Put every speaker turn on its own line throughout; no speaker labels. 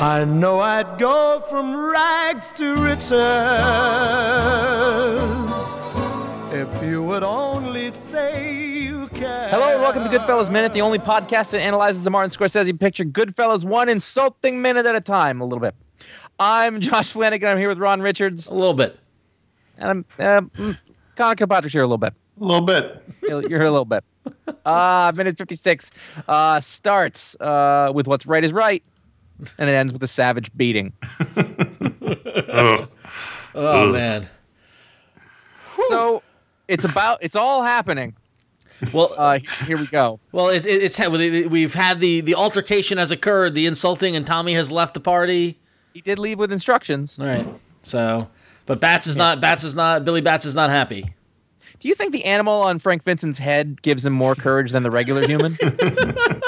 I know I'd go from rags to riches if you would only say you can.
Hello and welcome to Goodfellas Minute, the only podcast that analyzes the Martin Scorsese picture Goodfellas one insulting minute at a time, a little bit. I'm Josh Flanagan. I'm here with Ron Richards.
A little bit.
And I'm uh, Connor Kilpatrick's here a little bit.
A little bit.
You're here a little bit. Uh, minute 56 uh, starts uh, with what's right is right, and it ends with a savage beating.
Ugh.
Oh man.
So it's about, it's all happening.
Well,
Uh, here we go.
well, it's it's we've had the the altercation has occurred, the insulting, and Tommy has left the party.
He did leave with instructions.
All right. So, but Batts is not Batts is not Billy Batts is not happy.
Do you think the animal on Frank Vincent's head gives him more courage than the regular human?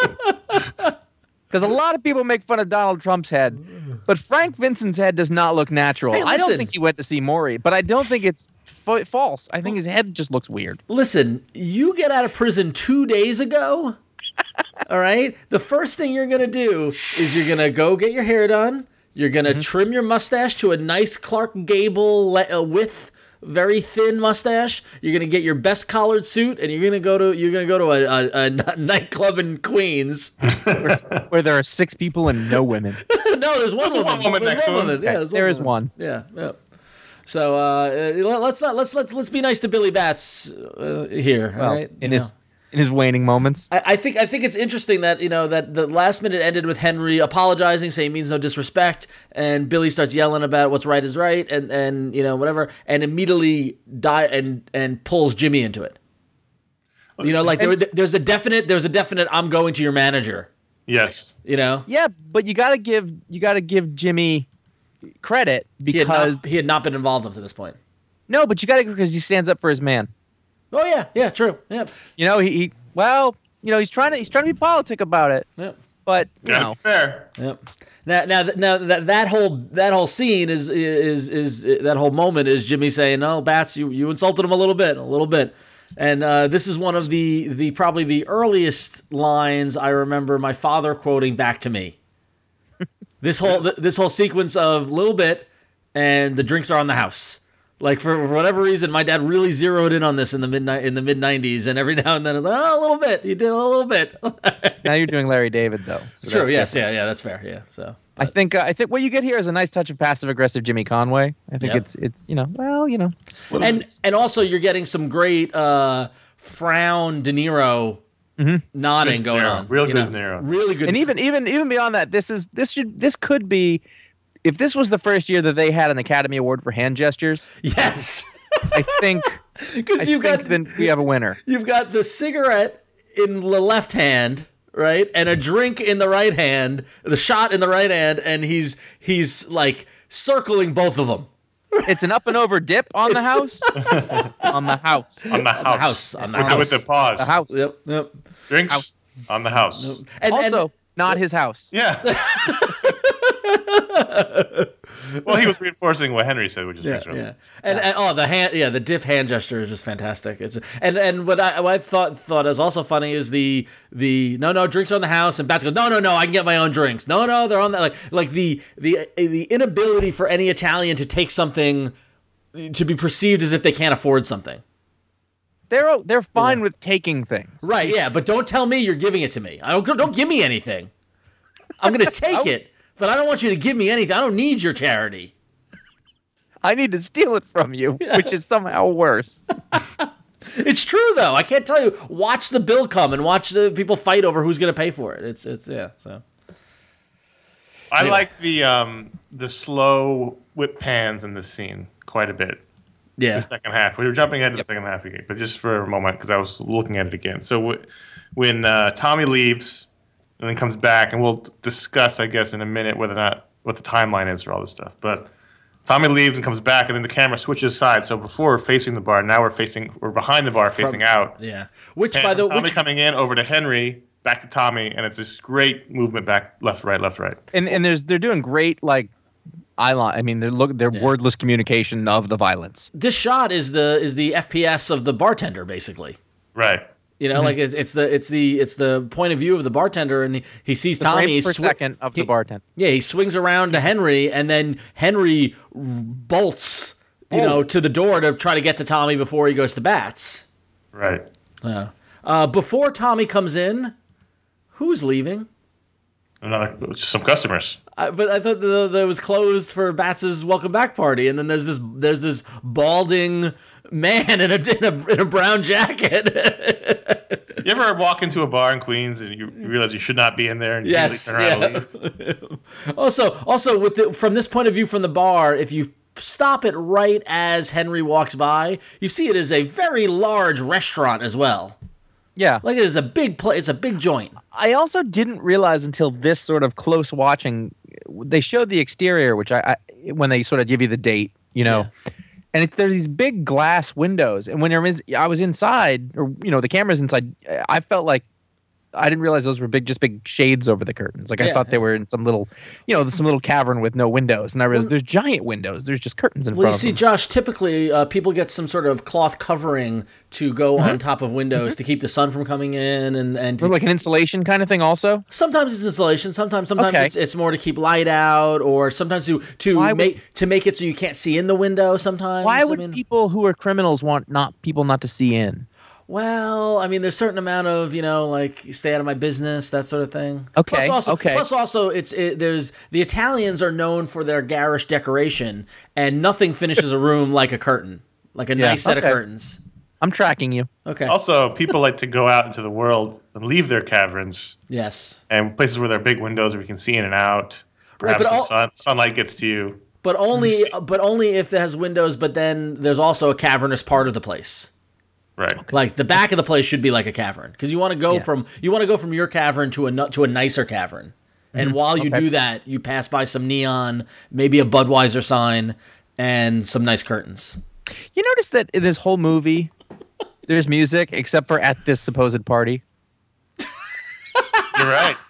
Because a lot of people make fun of Donald Trump's head, but Frank Vincent's head does not look natural.
Hey,
I don't think he went to see Maury, but I don't think it's f- false. I think his head just looks weird.
Listen, you get out of prison two days ago. all right. The first thing you're gonna do is you're gonna go get your hair done. You're gonna trim your mustache to a nice Clark Gable le- uh, width very thin mustache. You're gonna get your best collared suit, and you're gonna go to you're gonna go to a, a, a nightclub in Queens.
Where there are six people and no women.
no, there's one woman.
one woman
There's
next to
one
him.
woman. Yeah, there's
There is
woman.
one.
Yeah, yeah. So uh, uh, let's not let's let's let's be nice to Billy Batts uh, here.
Well,
all right?
in
You
his
know.
In his waning moments.
I, I think I think it's interesting that you know that the last minute ended with Henry apologizing, saying he means no disrespect, and Billy starts yelling about what's right is right, and and you know whatever, and immediately die and and pulls Jimmy into it. You know, like there, there's a definite there's a definite I'm going to your manager.
Yes.
You know,
Yeah, but you gotta give you gotta give Jimmy credit
he had,
because
not, he had not been involved up to this point.
no, but you gotta because he stands up for his man.
Oh yeah, yeah, true, yeah,
You know, he, he well, you know, he's trying to he's trying to be politic about it,
yeah.
but you
Gotta
know,
fair.
Yep. Now, now, now that that whole that whole scene is is is that whole moment is Jimmy saying, "No, Batts, you you insulted him a little bit, a little bit," and uh, this is one of the the probably the earliest lines I remember my father quoting back to me. this whole this whole sequence of little bit, and the drinks are on the house. Like for, for whatever reason, my dad really zeroed in on this in the mid in the mid '90s, and every now and then, it's like, oh, a little bit. You did a little bit.
now you're doing Larry David though. So
True. Yes.
different.
Yeah. Yeah. That's fair. Yeah. So.
I think uh, I think what you get here is a nice touch of passive aggressive Jimmy Conway. I think
Yep.
it's it's you know well you know
and and also you're getting some great uh frown De Niro nodding
Good De
going
Niro.
on.
Real good
know?
De Niro.
Really good.
and even even even beyond that, this is this should this could be if this was the first year that they had an Academy Award for hand gestures.
yes,
I think
because you've got
then we have a winner.
you've got the cigarette in the left hand. Right, and a drink in the right hand, the shot in the right hand, and he's he's like circling both of them.
It's an up and over dip on the house. on the house.
On the house.
The house, on the
with, The, with the pause.
The house.
Yep, yep.
Drinks
House.
on the house.
And,
Also,
and,
not his house.
Yeah. well, he was reinforcing what Henry said, which is
Yeah,
true.
yeah. And, and oh, the hand, yeah, the diff hand gesture is just fantastic. It's and and what I what I thought thought is also funny is the the no no drinks on the house and Batts goes no no no I can get my own drinks no no they're on that like like the the the inability for any Italian to take something to be perceived as if they can't afford something.
They're they're fine with taking things.
Right? Yeah, but don't tell me you're giving it to me. I don't don't give me anything. I'm gonna take it, but I don't want you to give me anything. I don't need your charity.
I need to steal it from you, which is somehow worse.
It's true though. I can't tell you. Watch the bill come and watch the people fight over who's going to pay for it. It's it's yeah. So
I like the um, the slow whip pans in this scene quite a bit.
yeah,
The second half. We were jumping ahead to the second half again, but just for a moment because I was looking at it again. So w- when uh, Tommy leaves and then comes back, and we'll discuss, I guess, in a minute whether or not what the timeline is for all this stuff. But Tommy leaves and comes back, and then the camera switches sides. So before we're facing the bar, now we're facing we're behind the bar, facing out.
yeah. Which
And
by the
from Tommy
which
coming in over to Henry, back to Tommy, and it's this great movement back, left, right, left, right.
And and there's they're doing great like eye line. I mean, they're look they're wordless communication of the violence.
this shot is the is the FPS of the bartender basically.
Right.
You
Mm-hmm.
know, like it's, it's the it's the it's the point of view of the bartender, and he, he sees Tommy.
Frames per
swi-
second of the bartender.
Yeah, he swings around to Henry, and then Henry bolts, you know, to the door to try to get to Tommy before he goes to Batts.
Right.
Yeah. Uh, before Tommy comes in, who's leaving?
Another just some customers.
I, but I thought the, that was closed for Batts's welcome back party, and then there's this there's this balding man in a in a, in a brown jacket.
You ever walk into a bar in Queens and you you realize you should not be in there and you
yes.
turn around
Yeah.
and leave?
also, also with the, from this point of view from the bar, if you stop it right as Henry walks by, you see it is a very large restaurant as well.
Yeah.
Like it is a big place. It's a big joint.
I also didn't realize until this sort of close watching. They showed the exterior, which I, I when they sort of give you the date, you know, and it's, there's these big glass windows. And when there is, I was inside, or you know, the camera's inside. I felt like I didn't realize those were big, just big shades over the curtains. Like I thought they were in some little, you know, some little cavern with no windows. And I realized there's giant windows. There's just curtains in
Well, you see,
them.
Josh, typically uh, people get some sort of cloth covering to go
Mm-hmm.
on top of windows to keep the sun from coming in, and and to
like an insulation kind of thing, also.
sometimes it's insulation sometimes sometimes
Okay.
it's, it's more to keep light out or sometimes to to
Why would-
make to make it so you can't see in the window sometimes
Why
I
would
mean,
people who are criminals want not people not to see in?
Well i mean there's a certain amount of you know like stay out of my business that sort of thing
Okay,
plus also,
okay.
plus also it's it, there's the italians are known for their garish decoration and nothing finishes a room like a curtain like a
Yeah,
nice set
okay.
of curtains
I'm tracking you.
okay
Also, people like to go out into the world and leave their caverns
yes
and places where there are big windows where you can see in and out.
Right,
Perhaps
but
some
all-
sun, sunlight gets to you.
but only but only if it has windows but then there's also a cavernous part of the place
Right.
Like the back of the place should be like a cavern because you want to go
Yeah.
from you want to go from your cavern to a to a nicer cavern. And mm-hmm. while you
Okay.
do that, you pass by some neon, maybe a Budweiser sign, and some nice curtains.
You notice that in this whole movie, there's music except for at this supposed party.
You're right.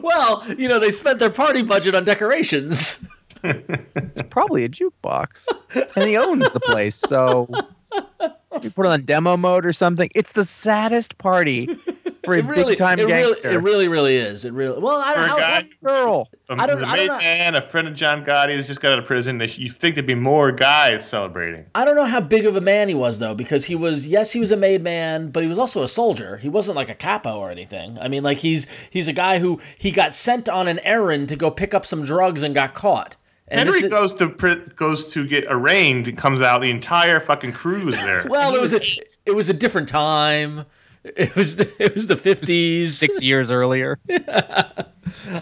Well, you know they spent their party budget on decorations.
It's probably a jukebox, and he owns the place. So you put it on demo mode or something. It's the saddest party for a
really,
big time
it really,
gangster.
it really, really is. It really. Well, I don't know.
guy-
girl.
Um,
I don't-
the
I don't
maid
know.
man, a friend of John Gotti, has just got out of prison. They- You think there'd be more guys celebrating?
I don't know how big of a man he was though, because he was yes, he was a made man, but he was also a soldier. He wasn't like a capo or anything. I mean, like he's he's a guy who he got sent on an errand to go pick up some drugs and got caught. And
Henry
is-
goes to goes to get arraigned and comes out. The entire fucking crew is there.
well, it was a it was a different time. It was the, it was the fifties.
Six years earlier.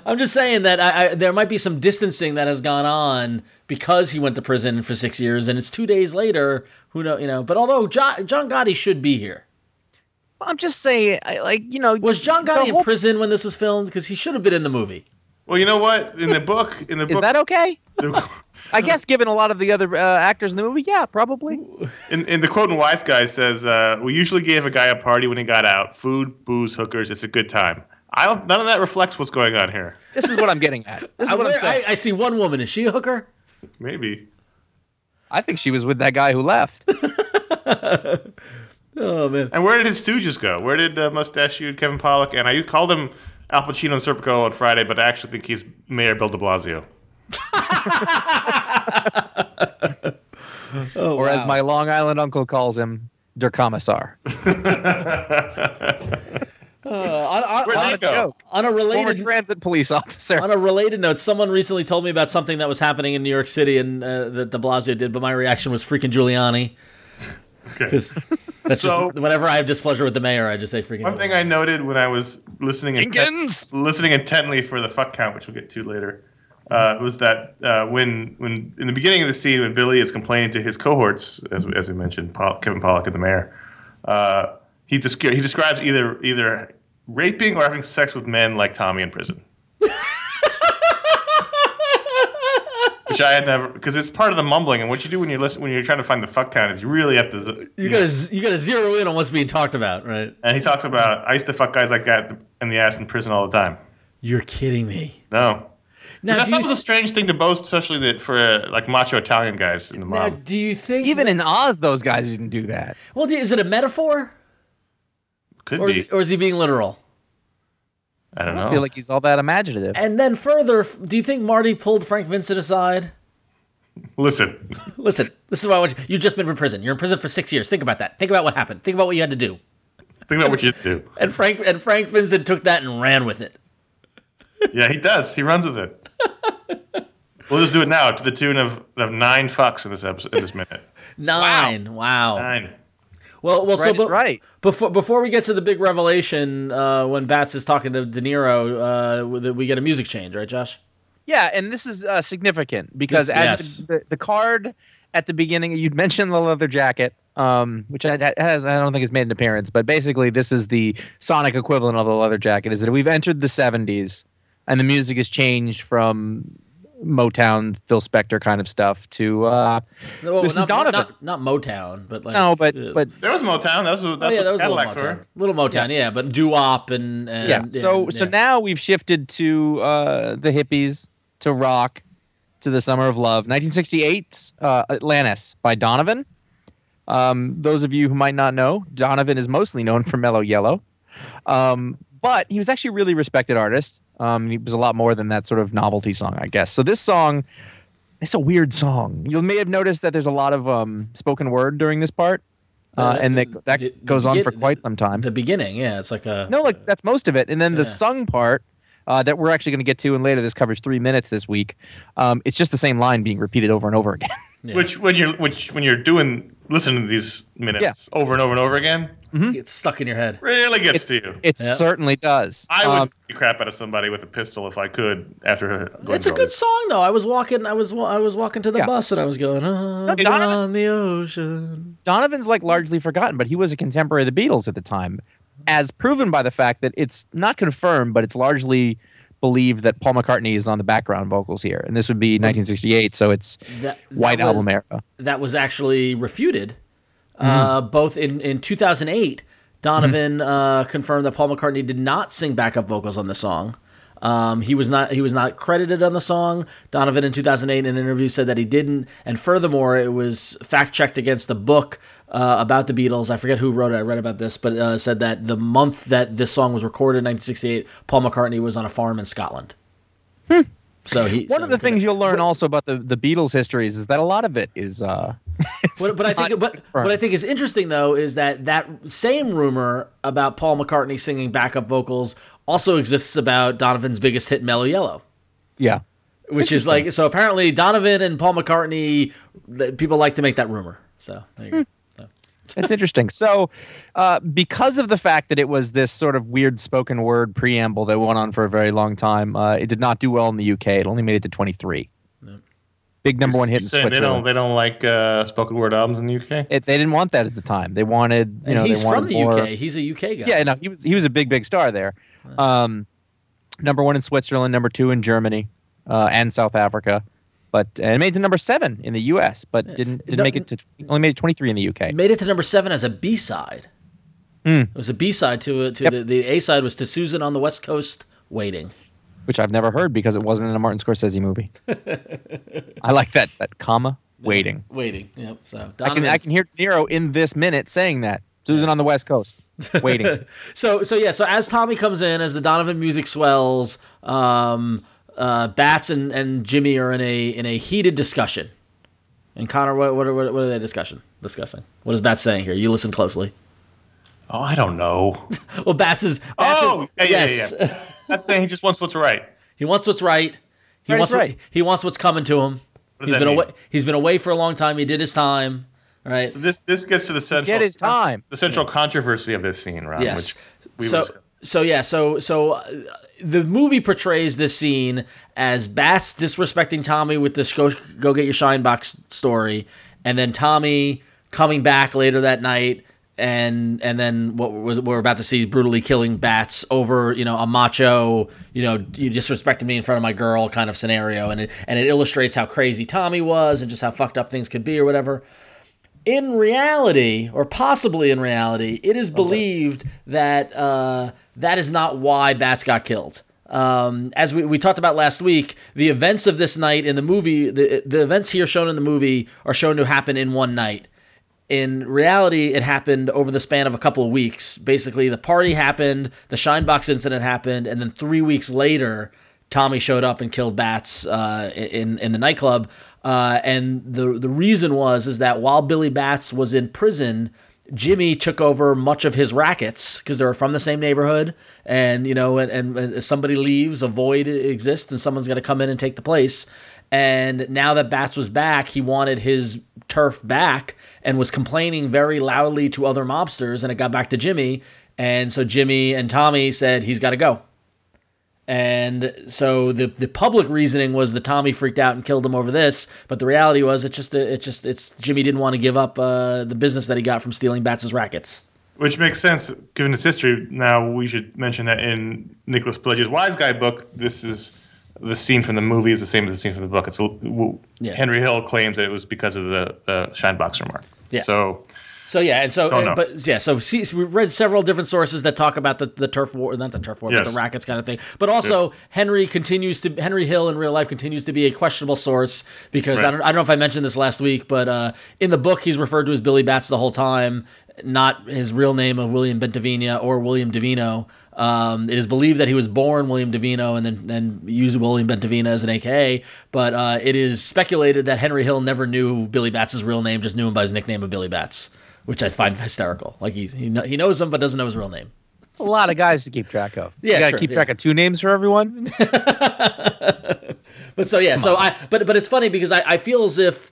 I'm just saying that I, I, there might be some distancing that has gone on because he went to prison for six years, and it's two days later. Who know? You know. But although John, John Gotti should be here,
I'm just saying, I, like you know,
was John
the
Gotti in prison when this was filmed? Because he should have been in the movie.
well, you know what? In the book, in the
Is
book,
that okay?
The-
I guess, given a lot of the other uh, actors in the movie, yeah, probably.
in, in the quote in Wise Guy says, uh, "We usually gave a guy a party when he got out. Food, booze, hookers. It's a good time." I don't. None of that reflects what's going on here.
This is what I'm getting at. This is
I,
what I'm saying.
I, I see one woman. Is she a hooker?
Maybe.
I think she was with that guy who left.
Oh man.
And where did his stooges go? Where did uh, mustachioed Kevin Pollak? And I called him Al Pacino and Serpico on Friday, but I actually think he's Mayor Bill De Blasio.
or as my Long Island uncle calls him, Der Kommissar.
Uh, on, on-
Where'd
on
he
a,
go?
Joke.
on a
Former
related
transit police officer.
on a related note, someone recently told me about something that was happening in New York City and uh, that De Blasio did, but my reaction was freaking Giuliani.
Okay.
That's
So-
just whenever I have displeasure with the mayor, I just say freaking.
One thing I noted when I was listening intent- listening intently for the fuck count, which we'll get to later, uh, was that uh, when when in the beginning of the scene when Billy is complaining to his cohorts, as, we- as we mentioned, Paul, Kevin Pollak and the mayor, uh, he he describes either either raping or having sex with men like Tommy in prison. Which I had never, because it's part of the mumbling, and what you do when you're listen, when you're trying to find the fuck count is you really have to. z-
you gotta z- you gotta zero in on what's being talked about, right?
And he talks about I used to fuck guys like that in the ass in prison all the time.
You're kidding me.
No,
Now,
Which I
do
thought was a strange thing to boast, especially that for uh, like macho Italian guys in the
now,
mob.
do you think
Even in Oz, those guys didn't do that.
well, is it a metaphor
Could
or
be.
is, or is he being literal?
I don't
I
know.
I feel like he's all that imaginative.
And then further, do you think Marty pulled Frank Vincent aside?
Listen,
Listen, this is why I want you. You've just been in prison. You're in prison for six years. Think about that. Think about what happened. Think about what you had to do.
think about what you do.
And Frank and Frank Vincent took that and ran with it.
Yeah, he does. He runs with it. we'll just do it now to the tune of, of nine fucks in this episode, in this minute.
Nine. Wow.
Nine.
Well, well. so
Right is
but,
right.
before before we get to the big revelation, uh, when Batts is talking to De Niro, uh, we get a music change, right, Josh?
Yeah, and this is uh, significant because
This-
as
yes.
the, the card at the beginning, you'd mentioned the leather jacket, um, which I, has I don't think has made an appearance, but basically this is the sonic equivalent of the leather jacket. Is that we've entered the '70s and the music has changed from Motown, Phil Spector kind of stuff to uh,
Well,
this is
not,
Donovan.
Not, not Motown, but like
no, but
uh,
but
There was Motown. That was
oh
that's
yeah,
what
that was a little Motown,
were.
little Motown, yeah, but doo wop and, and
yeah. So so
yeah.
now we've shifted to uh, the hippies, to rock, to the summer of love. 1968, uh, Atlantis by Donovan. Um, those of you who might not know, Donovan is mostly known for Mellow Yellow, um, but he was actually a really respected artist. Um, he was a lot more than that sort of novelty song, I guess. So this song, it's a weird song. You may have noticed that there's a lot of um, spoken word during this part, uh,
Uh,
and that that
the-
goes on for quite some time.
the beginning, yeah, it's like a
No, like that's most of it, and then the sung part uh, that we're actually going to get to, and later this covers three minutes this week. Um, it's just the same line being repeated over and over again.
Which when you're which when you're doing listening to these minutes over and over and over again,
it's stuck in your head.
really gets
It's,
to you.
it
Yeah.
certainly does.
I would
Um,
beat crap out of somebody with a pistol if I could after going
It's a good
this.
song though. I was walking, I was I was walking to the
Yeah.
bus and I was going, oh,
it's-
on the ocean.
Donovan's like largely forgotten, but he was a contemporary of the Beatles at the time, as proven by the fact that it's not confirmed, but it's largely believed that Paul McCartney is on the background vocals here, and this would be 1968, so it's
That, that
White
was-
Album era.
that was actually refuted.
Mm-hmm.
Uh, both in, in 2008, Donovan uh, confirmed that Paul McCartney did not sing backup vocals on the song. Um, he was not he was not credited on the song. Donovan in 2008 in an interview said that he didn't, and furthermore, it was fact checked against the book uh, about the Beatles. I forget who wrote it. I read about this, but uh, said that the month that this song was recorded, 1968, Paul McCartney was on a farm in Scotland. So he
Hmm. One
so
of the things you'll learn also about the, the Beatles histories is that a lot of it is uh,
But, but I think but what I think is interesting though is that that same rumor about Paul McCartney singing backup vocals also exists about Donovan's biggest hit, "Mellow Yellow,"
yeah.
which is like so. Apparently, Donovan and Paul McCartney, people like to make that rumor. So there you go.
It's interesting. So, uh, because of the fact that it was this sort of weird spoken word preamble that went on for a very long time, uh, it did not do well in the UK. It only made it to 23. Big number one hit in
You saying they don't
Switzerland.
they don't like uh, spoken word albums in the UK.
It, they didn't want that at the time. They wanted, you
And
know,
he's
they wanted
from the
more-
UK. He's a UK guy.
Yeah, no, he was he was a big big star there. Um, number one in Switzerland, number two in Germany, uh, and South Africa, but and it made it to number seven in the U.S. But didn't didn't
no-
make it to only made it 23 in the UK.
made it to number seven as a B side. It was a B side to. To
Yep.
the, the A side was to Susan on the West Coast waiting.
which I've never heard because it wasn't in a Martin Scorsese movie. I like that that comma waiting.
Waiting. Yep. So
I can I can hear Nero in this minute saying that Susan on the West Coast waiting.
So so yeah, so as Tommy comes in, as the Donovan music swells, um, uh, Batts and, and Jimmy are in a in a heated discussion. And Connor, what what are, what are they discussion discussing? What is Batts saying here? You listen closely.
Oh, I don't know.
Well, Batts is Batts
Oh,
is-
yeah, yeah,
yes,
yeah. That's saying he just wants what's right.
he wants what's right. He
Right is
wants what,
right.
he wants what's coming to him.
What does
He's been
mean?
away. He's been away for a long time. He did his time. All right.
This this gets to the central
Get his time.
the central controversy of this scene, right?
Yes.
Which we
so
was,
so yeah so so uh, the movie portrays this scene as Batts disrespecting Tommy with this go go get your shine box story, and then Tommy coming back later that night. And and then what was we're about to see brutally killing Batts over you know a macho you know you disrespected me in front of my girl kind of scenario and it and it illustrates how crazy Tommy was and just how fucked up things could be or whatever in reality, or possibly in reality, it is believed that uh, that is not why Batts got killed. Um, as we, we talked about last week, the events of this night in the movie, the, the events here shown in the movie are shown to happen in one night. In reality, it happened over the span of a couple of weeks. Basically, the party happened, the Shinebox incident happened, and then three weeks later, Tommy showed up and killed Batts uh, in in the nightclub. Uh, and the the reason was is that while Billy Batts was in prison, Jimmy took over much of his rackets because they were from the same neighborhood. And you know, and, and somebody leaves, a void exists, and someone's got to come in and take the place. And now that Batts was back, he wanted his turf back and was complaining very loudly to other mobsters. And it got back to Jimmy. And so Jimmy and Tommy said he's got to go. And so the the public reasoning was that Tommy freaked out and killed him over this, but the reality was it just it just it's Jimmy didn't want to give up uh, the business that he got from stealing Batts' rackets.
which makes sense given its history. Now we should mention that in Nicholas Pileggi's Wise Guy book, this is the scene from the movie is the same as the scene from the book. It's
Yeah.
Henry Hill claims that it was because of the uh, shine box remark.
Yeah.
So
So yeah, and so
Don't
but yeah, so see, so we've read several different sources that talk about the, the turf war, not the turf war, but the rackets kind of thing. But also Henry continues to Henry Hill in real life continues to be a questionable source because I don't I don't know if I mentioned this last week, but uh, in the book he's referred to as Billy Batts the whole time, not his real name of William Bentavina or William Devino. Um, it is believed that he was born William Devino and then and used William Bentavina as an AKA, but uh, it is speculated that Henry Hill never knew Billy Batts' real name, just knew him by his nickname of Billy Batts, which I find hysterical. Like he he, he knows him but doesn't know his real name.
a lot of guys to keep track of.
Yeah,
you gotta
sure,
keep
yeah.
track of two names for everyone.
But so yeah, so I but but it's funny because I, I feel as if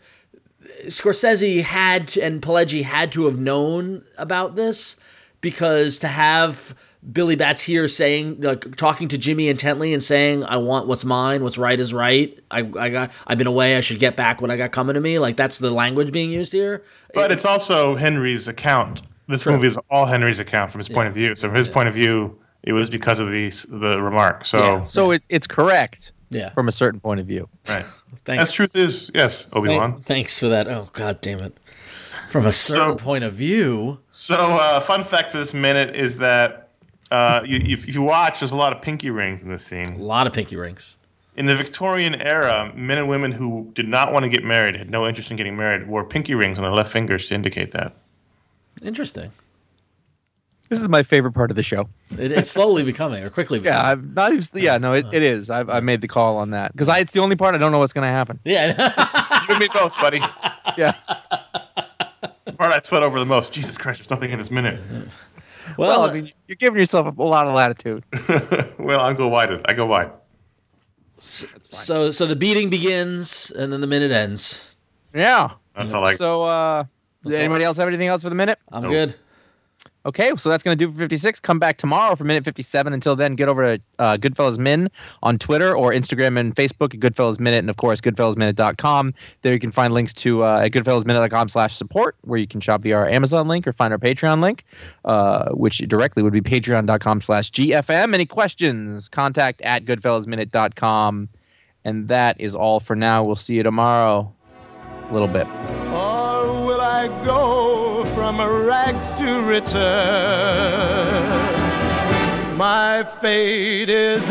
Scorsese had to, and Pileggi had to have known about this because to have Billy Batts here saying like talking to Jimmy intently and saying I want what's mine, what's right is right. I I got I've been away, I should get back what I got coming to me. Like that's the language being used here.
But it's also Henry's account. This movie is all Henry's account from his point of view. So from his point of view, it was because of the the remark. So
Yeah.
So it, it's correct
Yeah.
from a certain point of view.
right.
Thanks.
As truth is, yes, Obi Wan.
Thanks for that. Oh god damn it. From a certain
So-
point of view.
So, uh, fun fact for this minute is that uh, you, if you watch, there's a lot of pinky rings in this scene.
A lot of pinky rings.
In the Victorian era, men and women who did not want to get married, had no interest in getting married, wore pinky rings on their left fingers to indicate that.
Interesting.
This is my favorite part of the show.
It, it's slowly becoming or quickly becoming.
Yeah, I've not even. Yeah, no, it, it is. I've, I made the call on that because it's the only part I don't know what's going to happen.
Yeah.
You and me both, buddy.
Yeah.
The part I sweat over the most. Jesus Christ, there's nothing in this minute.
well,
Well, I mean, you're giving yourself a lot of latitude.
Well, I'll go wide. I go wide.
so so the beating begins and then the minute ends.
Yeah.
That's all I.
So, uh, does anybody else have anything else for the minute?
I'm
Nope.
good.
Okay, so that's going to do for 56. Come back tomorrow for minute 57. Until then, get over to uh, Goodfellas Min on Twitter or Instagram and Facebook at Goodfellas Minute, and of course, goodfellasminute.com. There you can find links to uh, at goodfellasminute.com slash support, where you can shop via our Amazon link or find our Patreon link, uh, which directly would be patreon.com slash GFM. Any questions, contact at goodfellasminute.com. And that is all for now. We'll see you tomorrow. A little bit.
I go from rags to riches? My fate is